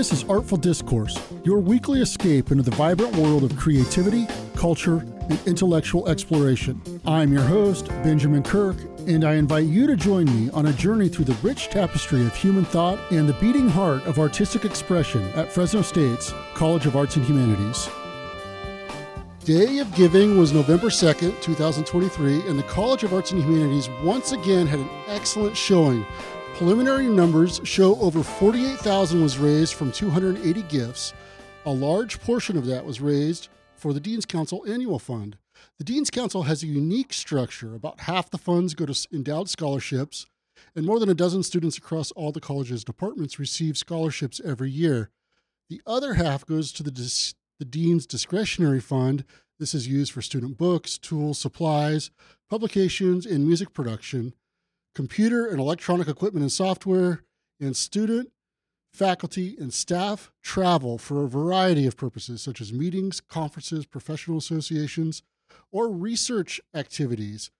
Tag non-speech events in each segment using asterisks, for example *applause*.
This is Artful Discourse, your weekly escape into the vibrant world of creativity, culture, and intellectual exploration. I'm your host, Benjamin Kirk, and I invite you to join me on a journey through the rich tapestry of human thought and the beating heart of artistic expression at Fresno State's College of Arts and Humanities. Day of Giving was November 2nd, 2023, and the College of Arts and Humanities once again had an excellent showing. Preliminary numbers show over 48,000 was raised from 280 gifts. A large portion of that was raised for the Dean's Council Annual Fund. The Dean's Council has a unique structure. About half the funds go to endowed scholarships, and more than a dozen students across all the college's departments receive scholarships every year. The other half goes to the dis- the Dean's Discretionary Fund. This is used for student books, tools, supplies, publications, and music production, computer and electronic equipment and software, and student, faculty, and staff travel for a variety of purposes, such as meetings, conferences, professional associations, or research activities.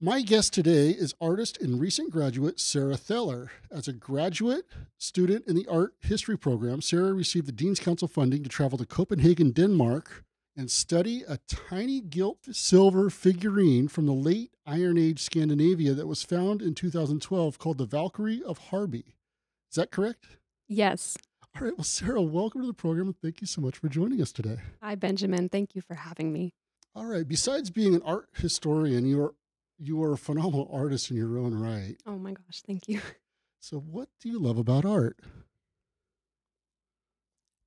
My guest today is artist and recent graduate Sarah Theller. As a graduate student in the art history program, Sarah received the Dean's Council funding to travel to Copenhagen, Denmark, and study a tiny gilt silver figurine from the late Iron Age Scandinavia that was found in 2012 called the Valkyrie of Harby. Is that correct? Yes. All right. Well, Sarah, welcome to the program and thank you so much for joining us today. Hi, Benjamin. Thank you for having me. All right. Besides being an art historian, you are you are a phenomenal artist in your own right. Oh my gosh, thank you. *laughs* So, what do you love about art?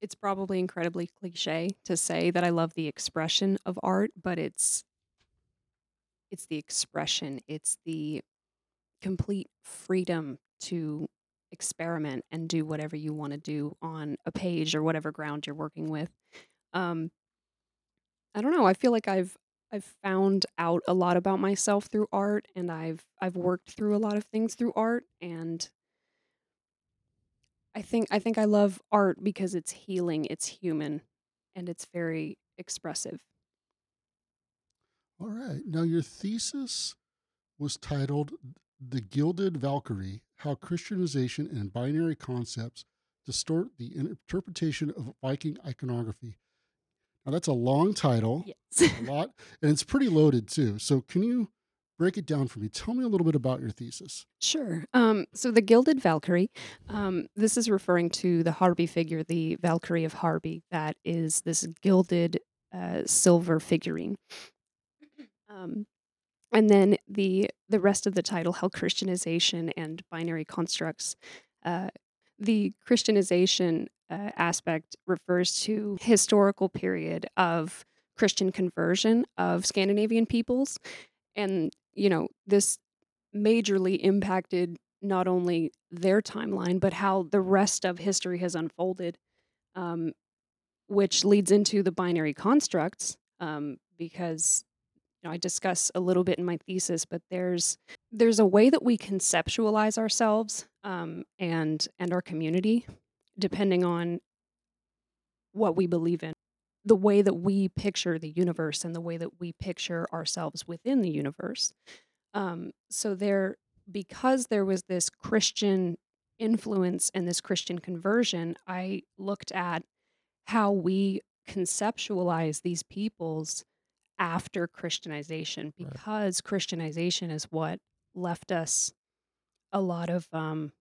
It's probably incredibly cliche to say that I love the expression of art, but it's it's the expression, it's the complete freedom to experiment and do whatever you want to do on a page or whatever ground you're working with. Um, I don't know. I feel like I've I've found out a lot about myself through art and I've I've worked through a lot of things through art and I think I think I love art because it's healing, it's human, and it's very expressive. All right. Now, your thesis was titled The Gilded Valkyrie How Christianization and Binary Concepts Distort the Interpretation of Viking Iconography. Now, that's a long title, Yes. a lot, and it's pretty loaded too. So, can you break it down for me? Tell me a little bit about your thesis. Sure. Um, so the Gilded Valkyrie, um, this is referring to the Harby figure, the Valkyrie of Harby, that is this gilded uh, silver figurine. Um, and then the the rest of the title, how Christianization and binary constructs. Uh, the Christianization uh, aspect refers to historical period of Christian conversion of Scandinavian peoples, and you know this majorly impacted not only their timeline but how the rest of history has unfolded, um, which leads into the binary constructs um, because you know, I discuss a little bit in my thesis, but there's there's a way that we conceptualize ourselves um, and and our community, depending on what we believe in, the way that we picture the universe and the way that we picture ourselves within the universe. Um, so there, because there was this Christian influence and this Christian conversion, I looked at how we conceptualize these peoples after Christianization Right. because Christianization is what left us a lot of um,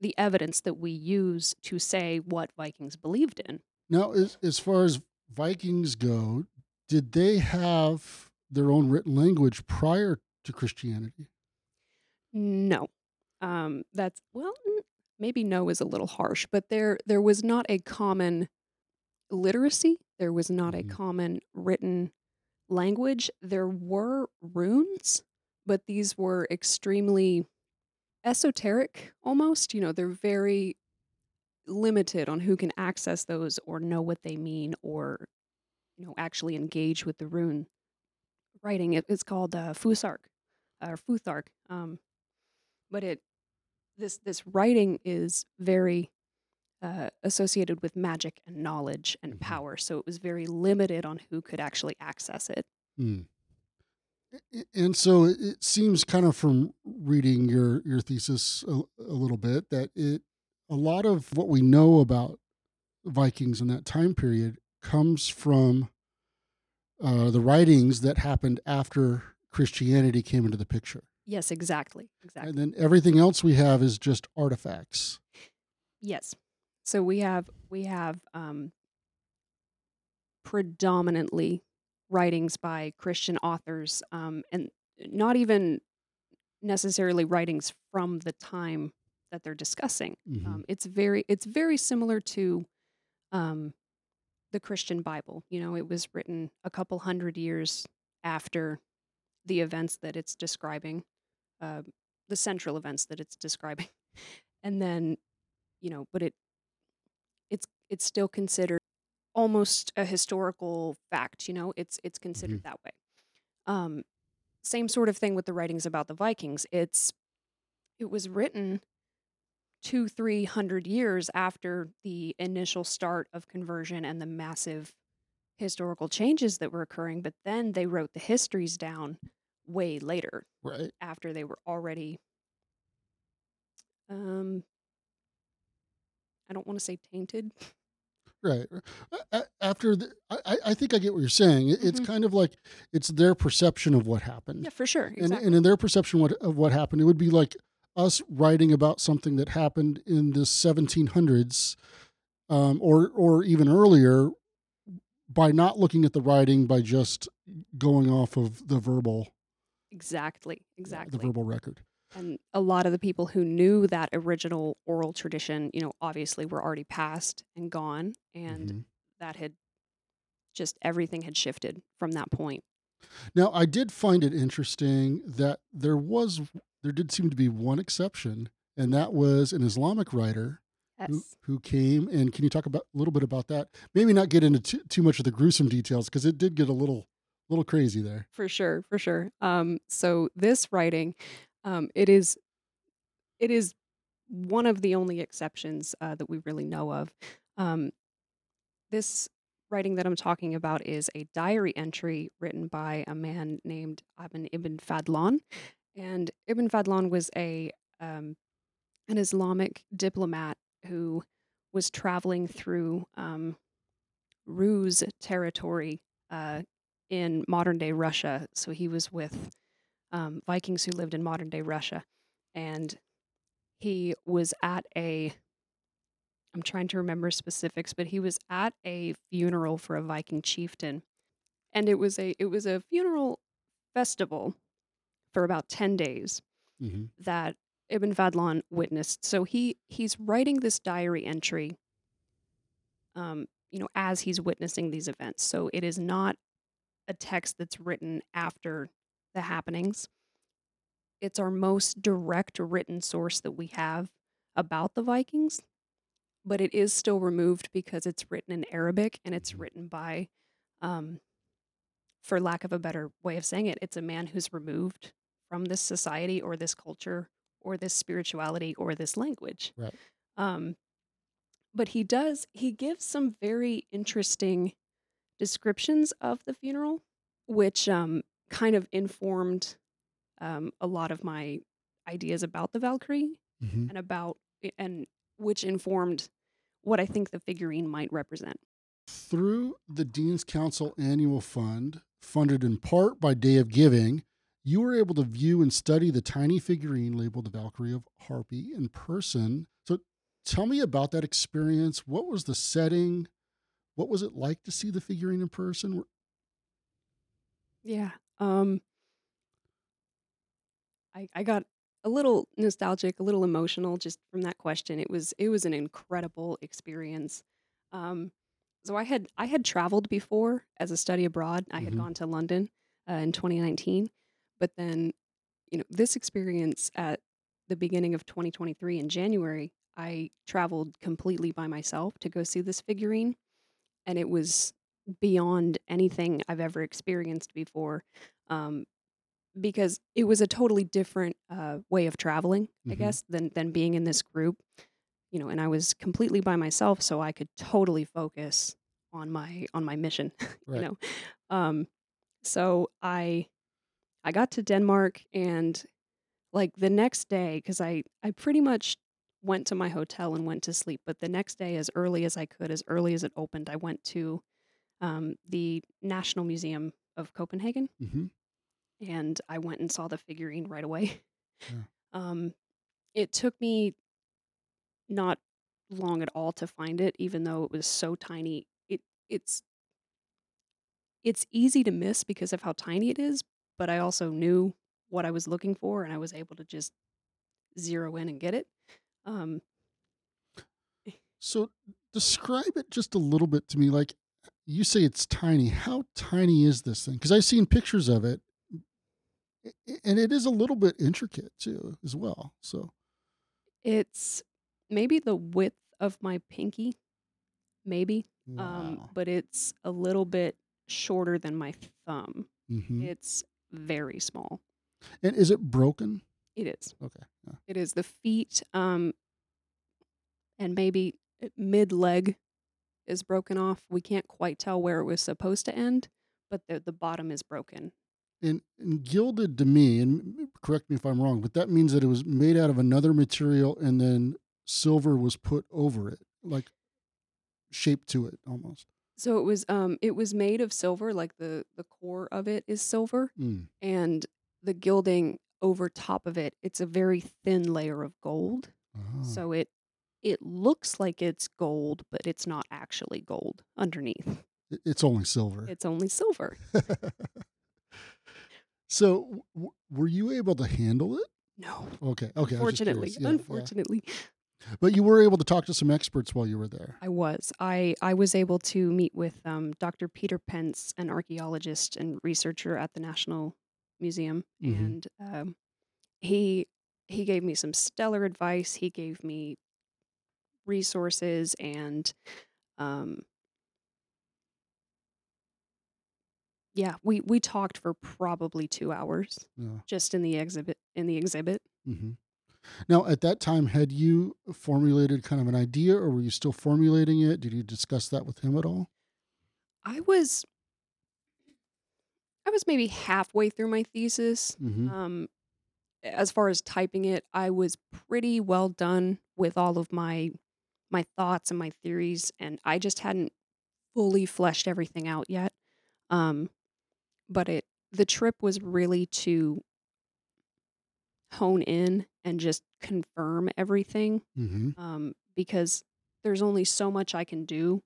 the evidence that we use to say what Vikings believed in. Now, as, as far as Vikings go, did they have their own written language prior to Christianity? No, um, that's well, maybe no is a little harsh, but there there was not a common literacy. There was not a Mhm. common written language. There were runes, but these were extremely esoteric almost. You know, they're very limited on who can access those or know what they mean or, you know, actually engage with the rune writing. It, it's called uh, Fusark or Futhark. Um, but it this this writing is very uh, associated with magic and knowledge and Mhm. power. So it was very limited on who could actually access it. A- And so it- it seems kind of from reading your your thesis a, a little bit that it a lot of what we know about Vikings in that time period comes from uh, the writings that happened after Christianity came into the picture. Yes, exactly. Exactly. And then everything else we have is just artifacts. Yes. So we have we have um, predominantly writings by Christian authors, um, and not even necessarily writings from the time that they're discussing. Mhm. Um, it's very it's very similar to um, the Christian Bible. You know, it was written a couple hundred years after the events that it's describing, uh, the central events that it's describing, *laughs* and then you know, but it it's it's still considered almost a historical fact. You know, it's it's considered that way. Um, same sort of thing with the writings about the Vikings. It's it was written two, three hundred years after the initial start of conversion and the massive historical changes that were occurring, but then they wrote the histories down way later Right. after they were already um I don't want to say tainted. Right. After the, I, I- think I get what you're saying. It- It's Mhm. kind of like it's their perception of what happened. Yeah, for sure. and, and in their perception what, of what happened, it would be like us writing about something that happened in the 1700s um, or or even earlier by not looking at the writing, by just going off of the verbal exactly. Exactly. the verbal record. And a lot of the people who knew that original oral tradition, you know, obviously were already passed and gone, and Mhm. that had just everything had shifted from that point. Now, I did find it interesting that there was there did seem to be one exception, and that was an Islamic writer who, Yes. who came and can you talk about a little bit about that? Maybe not get into too, too much of the gruesome details because it did get a little little crazy there. For sure, for sure. Um, so this writing, um, it is, it is one of the only exceptions uh, that we really know of. Um, this writing that I'm talking about is a diary entry written by a man named Ibn Ibn Fadlan, and Ibn Fadlan was a um, an Islamic diplomat who was traveling through um, Rus territory uh, in modern day Russia. So he was with um, Vikings who lived in modern day Russia. And he was at a, I'm trying to remember specifics, but he was at a funeral for a Viking chieftain. And it was a it was a funeral festival for about 10 days hmm that Ibn Fadlan witnessed. So he he's writing this diary entry, um, you know, as he's witnessing these events. So it is not a text that's written after the happenings. It's our most direct written source that we have about the Vikings, but it is still removed because it's written in Arabic and it's written by, um, for lack of a better way of saying it, it's a man who's removed from this society or this culture or this spirituality or this language. Right. Um, but he does, he gives some very interesting descriptions of the funeral, which um, kind of informed um, a lot of my ideas about the Valkyrie hmm and about, and which informed what I think the figurine might represent. Through the Dean's Council Annual Fund, funded in part by Day of Giving, you were able to view and study the tiny figurine labeled the Valkyrie of Harby in person. So tell me about that experience. What was the setting? What was it like to see the figurine in person? Yeah. Um I I got a little nostalgic, a little emotional just from that question. It was it was an incredible experience. Um so I had I had traveled before as a study abroad. I had Mhm. gone to London uh, in 2019, but then you know, this experience at the beginning of 2023 in January, I traveled completely by myself to go see this figurine and it was beyond anything I've ever experienced before. Um, because it was a totally different uh, way of traveling, I Mhm. guess, than than being in this group, you know. And I was completely by myself, so I could totally focus on my on my mission, *laughs* Right. you know. Um, so I I got to Denmark, and like the next day, because I I pretty much went to my hotel and went to sleep. But the next day, as early as I could, as early as it opened, I went to um, the National Museum of Copenhagen, hmm and I went and saw the figurine right away. Yeah. *laughs* Um, it took me not long at all to find it, even though it was so tiny. It it's it's easy to miss because of how tiny it is, but I also knew what I was looking for, and I was able to just zero in and get it. Um, So describe it just a little bit to me. Like you say, it's tiny. How tiny is this thing? Because I've seen pictures of it, i- i- and it is a little bit intricate too, as well. So it's maybe the width of my pinky, maybe, um, but it's a little bit shorter than my thumb. hmm It's very small. And is it broken? It is. Okay. Yeah. It is the feet, um, and maybe mid leg is broken off. We can't quite tell where it was supposed to end, but the the bottom is broken. And, and gilded to me, and correct me if I'm wrong, but that means that it was made out of another material and then silver was put over it, like shaped to it almost. So it was um it was made of silver, like the the core of it is silver, Mm. and the gilding over top of it, it's a very thin layer of gold. Ah. So it it looks like it's gold, but it's not actually gold underneath. It- It's only silver. It's only silver. *laughs* so, w- were you able to handle it? No. Okay. Okay. I was just Unfortunately, curious. Yeah, yeah. unfortunately, But you were able to talk to some experts while you were there. I was. I I was able to meet with um, Dr. Peter Pentz, an archaeologist and researcher at the National Museum, Mhm. and um, he he gave me some stellar advice. He gave me resources and um, yeah, we we talked for probably two hours Yeah. just in the exhibit in the exhibit. hmm Now, at that time, had you formulated kind of an idea, or were you still formulating it? Did you discuss that with him at all? I was I was maybe halfway through my thesis. hmm Um, as far as typing it, I was pretty well done with all of my my thoughts and my theories, and I just hadn't fully fleshed everything out yet. Um, but it the trip was really to hone in and just confirm everything hmm um, because there's only so much I can do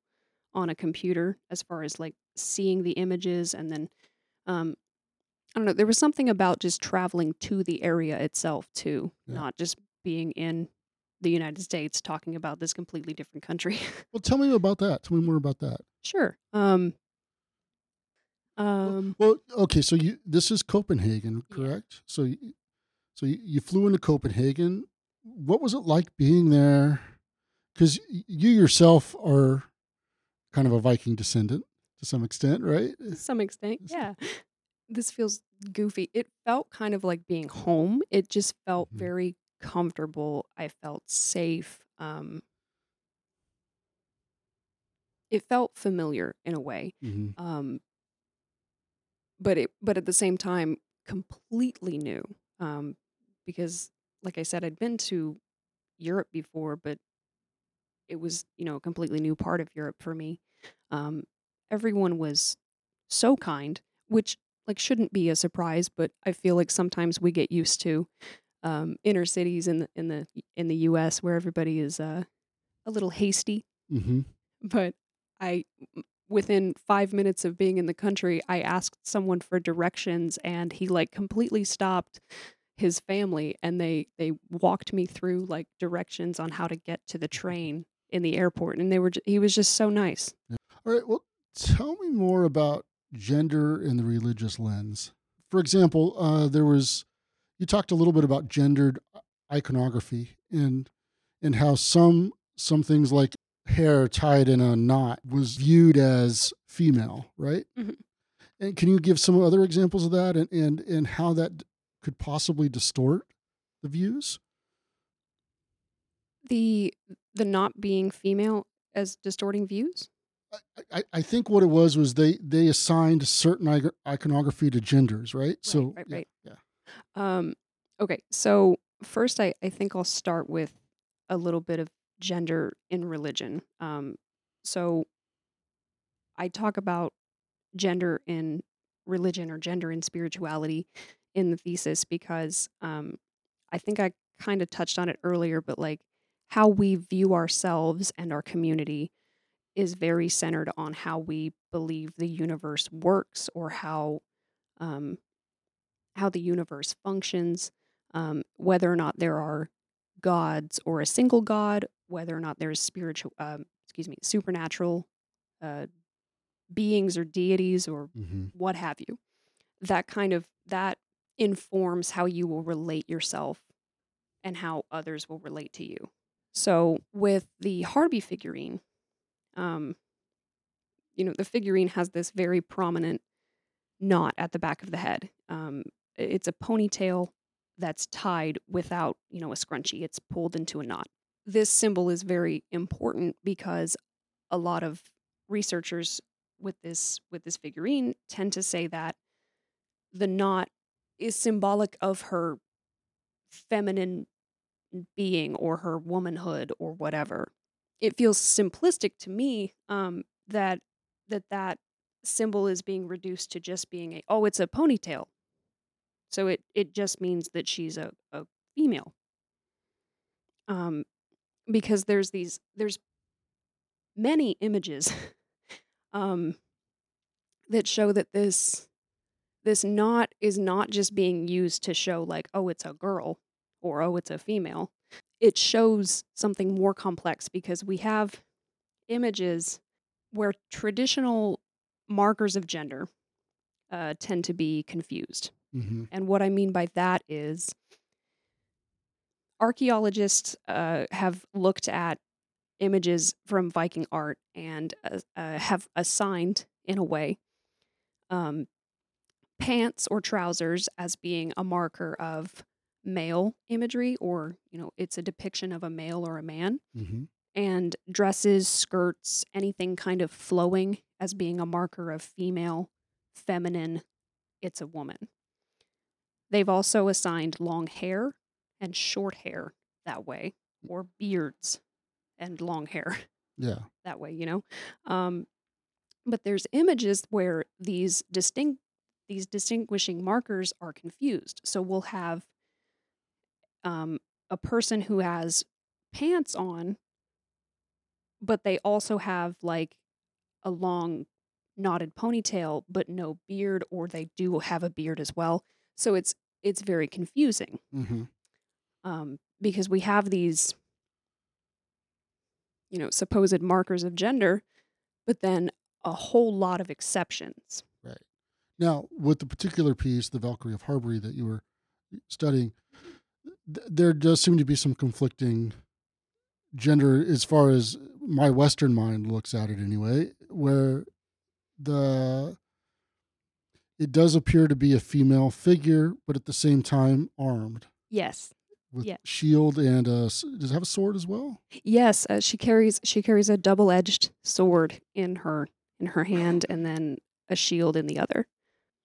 on a computer as far as like seeing the images and then um, I don't know. There was something about just traveling to the area itself too, Yeah. not just being in the United States talking about this completely different country. *laughs* Well, tell me about that. Tell me more about that. sure. Um, um, Well, okay, so you this is Copenhagen, Yeah. correct? So, you, so you, you flew into Copenhagen. What was it like being there? Because you yourself are kind of a Viking descendant to some extent, right? to some extent, yeah. This feels goofy. It felt kind of like being home. It just felt Mhm. very comfortable. I felt safe. Um, it felt familiar in a way. hmm um, but it but at the same time completely new um, because like i said i'd been to europe before but it was you know a completely new part of europe for me. Um, everyone was so kind which like shouldn't be a surprise but i feel like sometimes we get used to um, inner cities in the in the in the us where everybody is uh, a little hasty. Hmm *laughs* but I, within 5 minutes of being in the country I asked someone for directions and he like completely stopped his family and they they walked me through like directions on how to get to the train in the airport and they were he was just so nice. All right. Well, tell me more about gender in the religious lens. For example, uh, there was you talked a little bit about gendered iconography and and how some some things like hair tied in a knot was viewed as female, right? Mhm. And can you give some other examples of that and and and how that could possibly distort the views? The the not being female as distorting views? I, I think what it was was they they assigned certain iconography to genders, right? so right, yeah, right. yeah. Um, okay, so first, I, I think I'll start with a little bit of gender in religion. Um, so I talk about gender in religion or gender in spirituality in the thesis because um, I think I kind of touched on it earlier, but like how we view ourselves and our community is very centered on how we believe the universe works or how um, how the universe functions, um, whether or not there are gods or a single god, whether or not there's spiritual, um, excuse me, supernatural uh, beings or deities or Mm-hmm. what have you. That kind of that informs how you will relate yourself and how others will relate to you. So with the Harby figurine, um, you know, the figurine has this very prominent knot at the back of the head. Um, it's a ponytail that's tied without, you know, a scrunchie. It's pulled into a knot. This symbol is very important because a lot of researchers with this with this figurine tend to say that the knot is symbolic of her feminine being or her womanhood or whatever. It feels simplistic to me um, that that that symbol is being reduced to just being a oh it's a ponytail, so it it just means that she's a, a female. Um, because there's these there's many images *laughs* um, that show that this this knot is not just being used to show like oh it's a girl or oh it's a female it shows something more complex because we have images where traditional markers of gender uh, tend to be confused Mm-hmm. and what i mean by that is archaeologists uh, have looked at images from viking art and uh, uh, have assigned in a way um, pants or trousers as being a marker of male imagery or you know it's a depiction of a male or a man Mm-hmm. and dresses skirts anything kind of flowing as being a marker of female feminine it's a woman they've also assigned long hair and short hair that way or beards and long hair *laughs* Yeah. that way, you know. Um, but there's images where these distinct these distinguishing markers are confused. So we'll have um, a person who has pants on, but they also have like a long knotted ponytail, but no beard, or they do have a beard as well. So it's it's very confusing Mm-hmm. um, because we have these, you know, supposed markers of gender, but then a whole lot of exceptions. Now, with the particular piece, the Valkyrie of Harby that you were studying, th- there does seem to be some conflicting gender as far as my Western mind looks at it anyway, where the it does appear to be a female figure, but at the same time armed Yes, with Yeah. shield and a, does it have a sword as well? yes, uh, she carries she carries a double edged sword in her in her hand, and then a shield in the other.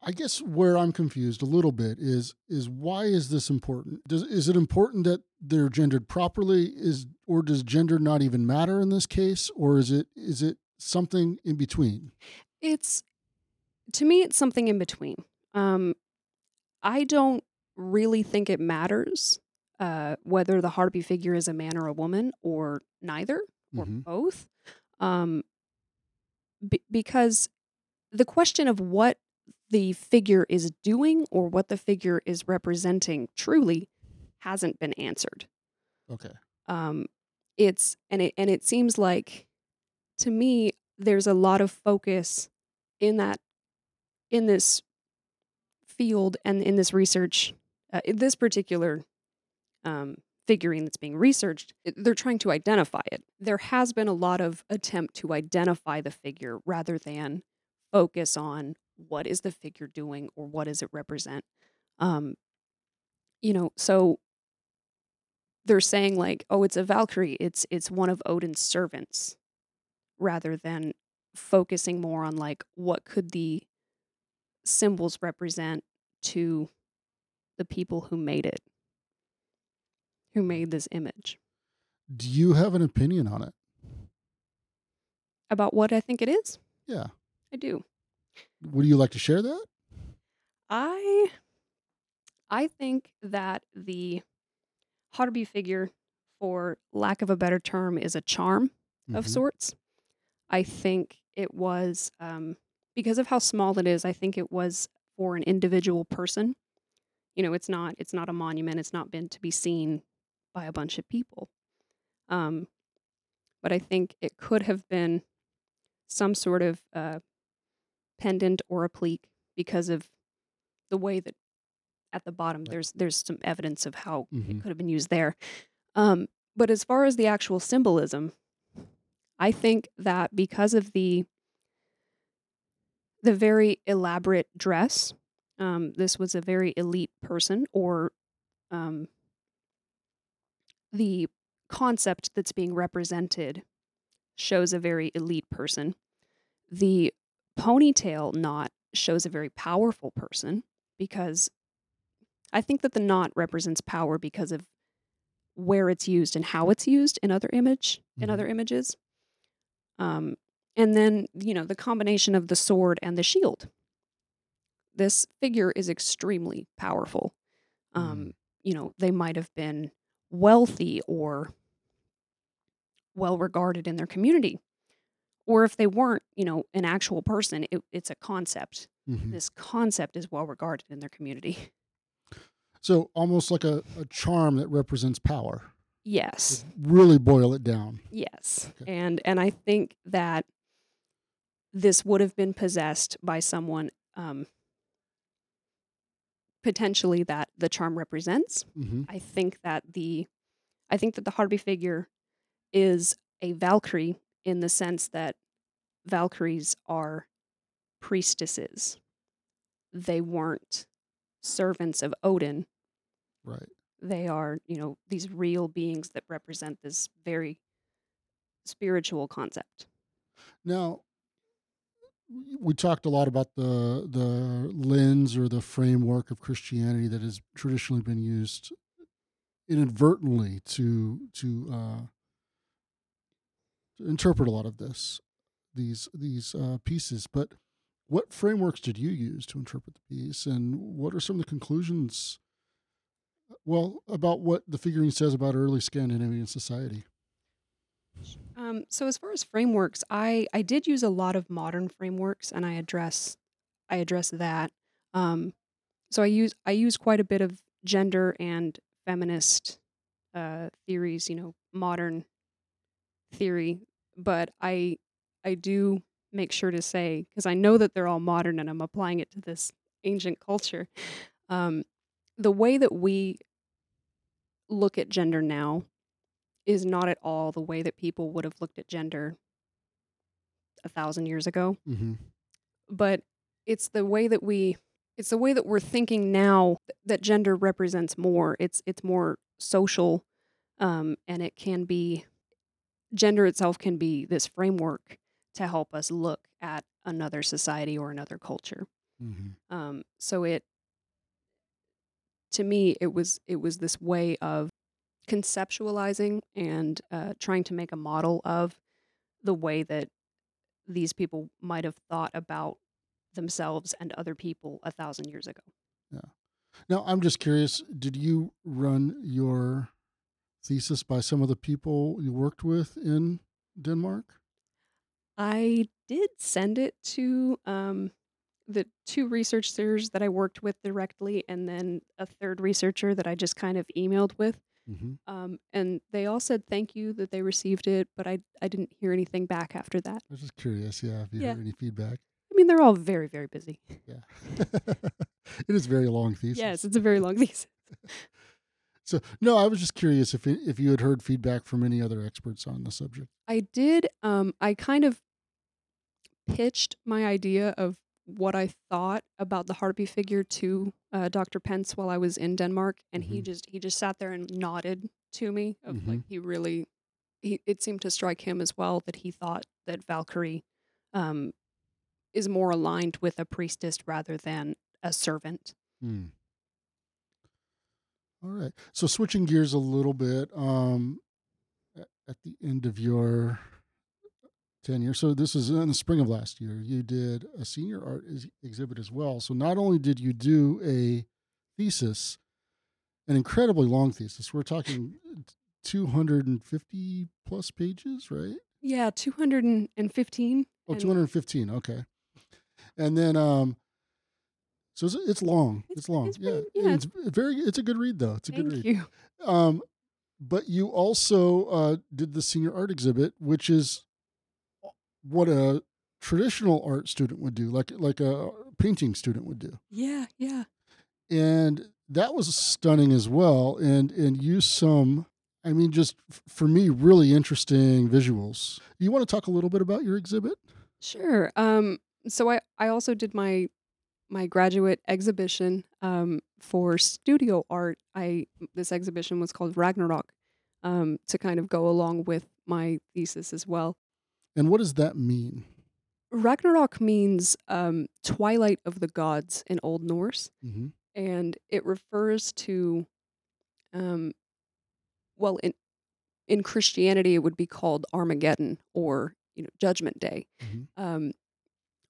I guess where I'm confused a little bit is is why is this important? Does is it important that they're gendered properly? Is or does gender not even matter in this case, or is it is it something in between? It's to me, it's something in between. Um, I don't really think it matters uh, whether the Harby figure is a man or a woman, or neither, or Mhm. both, um, be- because the question of what the figure is doing or what the figure is representing truly hasn't been answered Okay. um, it's and it and it seems like to me there's a lot of focus in that in this field and in this research uh, in this particular um, figurine that's being researched they're trying to identify it there has been a lot of attempt to identify the figure rather than focus on what is the figure doing or what does it represent um, you know so they're saying like oh it's a valkyrie it's it's one of odin's servants rather than focusing more on like what could the symbols represent to the people who made it who made this image Do you have an opinion on it? About what I think it is? Yeah. I do. Would you like to share that? I I think that the Harby figure, for lack of a better term, is a charm of Mhm. sorts. I think it was um, because of how small it is. I think it was for an individual person. You know, it's not it's not a monument. It's not been to be seen by a bunch of people. Um, but I think it could have been some sort of uh, pendant or a applique because of the way that at the bottom Right. there's there's some evidence of how Mhm. it could have been used there. Um, but as far as the actual symbolism, I think that because of the the very elaborate dress, um, this was a very elite person, or um, the concept that's being represented shows a very elite person. The ponytail knot shows a very powerful person because I think that the knot represents power because of where it's used and how it's used in other image in Mhm. other images. Um, and then you know the combination of the sword and the shield. This figure is extremely powerful. Um, You know they might have been wealthy or well regarded in their community, or if they weren't, you know, an actual person, it, it's a concept. Mhm. This concept is well regarded in their community. *laughs* So almost like a, a charm that represents power. Yes. Really boil it down. Yes. Okay. And and I think that this would have been possessed by someone um potentially that the charm represents. hmm I think that the I think that the Harby figure is a Valkyrie in the sense that Valkyries are priestesses. They weren't servants of Odin. Right. They are, you know, these real beings that represent this very spiritual concept. Now, we talked a lot about the the lens or the framework of Christianity that has traditionally been used inadvertently to to, uh, interpret a lot of this these these uh, pieces. But what frameworks did you use to interpret the piece, and what are some of the conclusions? Well, about what the figurine says about early Scandinavian society. Um, so as far as frameworks, I I did use a lot of modern frameworks, and I address I address that. Um, so I use I use quite a bit of gender and feminist uh, theories, you know, modern theory, but I I do make sure to say because I know that they're all modern, and I'm applying it to this ancient culture. Um, the way that we look at gender now is not at all the way that people would have looked at gender a thousand years ago Mm-hmm. but it's the way that we it's the way that we're thinking now that gender represents more it's it's more social um, and it can be gender itself can be this framework to help us look at another society or another culture Mm-hmm. um, so it to me it was it was this way of conceptualizing and uh, trying to make a model of the way that these people might have thought about themselves and other people a thousand years ago Yeah. Now, I'm just curious. Did you run your thesis by some of the people you worked with in Denmark? i did send it to um, the two researchers that i worked with directly and then a third researcher that i just kind of emailed with Mm-hmm. um, and they all said thank you that they received it but I, I didn't hear anything back after that I was just curious. Yeah, if you Yeah. heard any feedback. i mean they're all very very busy Yeah, *laughs* it is a very long thesis. yes it's a very long thesis *laughs* So no, I was just curious if if you had heard feedback from any other experts on the subject. I did. Um, I kind of pitched my idea of what I thought about the Harby figure to uh, Dr. Pentz while I was in Denmark, and he Mhm. just he just sat there and nodded to me. Of Mhm. like he really, he it seemed to strike him as well that he thought that Valkyrie, um, is more aligned with a priestess rather than a servant. Hmm. All right. So switching gears a little bit, um, at the end of your tenure. So this is in the spring of last year. You did a senior art ex- exhibit as well. So not only did you do a thesis, an incredibly long thesis. We're talking 250 plus pages, right? Yeah, 215. Oh, 215. Okay. And then, um, so it's, it's long. It's, It's- long. it's yeah. pretty- yeah, It's very, it's a good read though. It's a good Thank read. you. Um, but you also uh, did the senior art exhibit, which is what a traditional art student would do, like like a painting student would do, Yeah, yeah. and that was stunning as well, and and used some, I mean, just f- for me, really interesting visuals. You want to talk a little bit about your exhibit? Sure. Um, so I, I also did my my graduate exhibition um, for studio art. I this exhibition was called Ragnarok um, to kind of go along with my thesis as well. And what does that mean? Ragnarok means um, twilight of the gods in Old Norse, Mm-hmm. and it refers to, um, well, in in Christianity, it would be called Armageddon or you know Judgment Day. Mhm. Um,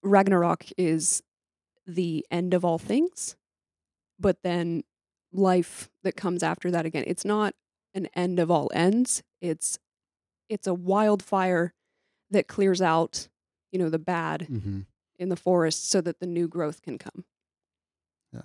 Ragnarok is the end of all things, but then life that comes after that again. It's not an end of all ends. It's it's a wildfire that clears out, you know, the bad Mm-hmm. in the forest so that the new growth can come. It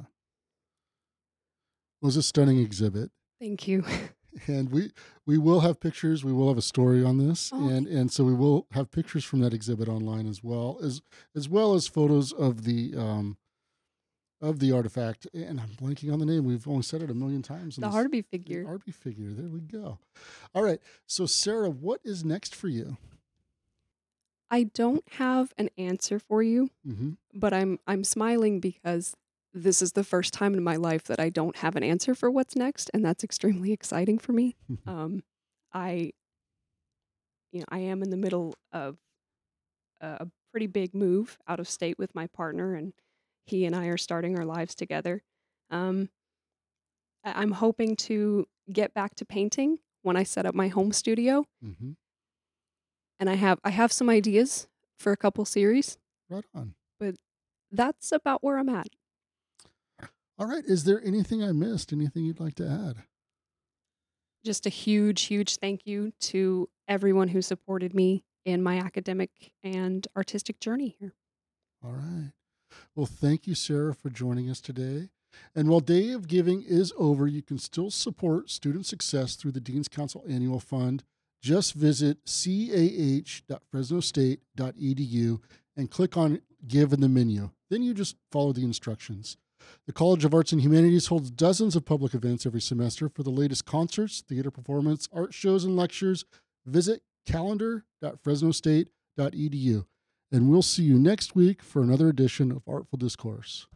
was a stunning exhibit. Thank you. *laughs* and we we will have pictures. We will have a story on this. Oh, and and so we will have pictures from that exhibit online as well as as well as photos of the um of the artifact. And i'm blanking on the name. We've only said it a million times the this- Harby the figure. Harby figure. There we go. All right. So sarah what is next for you? I don't have an answer for you, mm-hmm. but I'm I'm smiling because this is the first time in my life that I don't have an answer for what's next, and that's extremely *laughs* exciting for me. Um, I, you know, I am in the middle of a pretty big move out of state with my partner, and he and I are starting our lives together. Um, I- I'm hoping to get back to painting when I set up my home studio, Mm-hmm. and I have I have some ideas for a couple series. right on But That's about where I'm at. All right is there anything i missed anything you'd like to add Just a huge, huge thank you to everyone who supported me in my academic and artistic journey here. All right. Well, thank you, Sarah, for joining us today. And while Day of Giving is over, you can still support student success through the Dean's Council Annual Fund. Just visit cah.fresnostate.edu and click on Give in the menu. Then you just follow the instructions. The College of Arts and Humanities holds dozens of public events every semester. For the latest concerts, theater performance, art shows, and lectures, visit calendar.fresnostate.edu and we'll see you next week for another edition of Artful Discourse.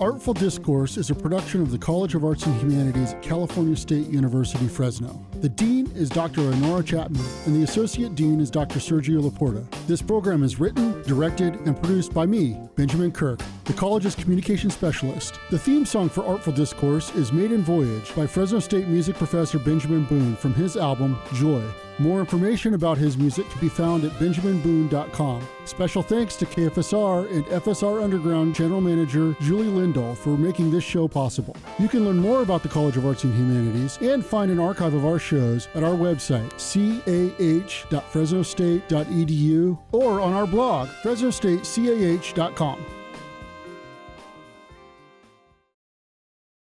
Artful Discourse is a production of the College of Arts and Humanities at California State University, Fresno. The Dean is Dr. Honora Chapman, and the Associate Dean is Dr. Sergio La Porta. This program is written, directed, and produced by me, Benjamin Kirk, the college's communication specialist. The theme song for Artful Discourse is Maiden Voyage by Fresno State music professor Benjamin Boone from his album Joy. More information about his music can be found at benjaminboone.com. Special thanks to KFSR and FSR Underground General Manager Julie Lindahl for making this show possible. You can learn more about the College of Arts and Humanities and find an archive of our shows at our website, cah.fresnostate.edu, or on our blog, fresnostatecah.com.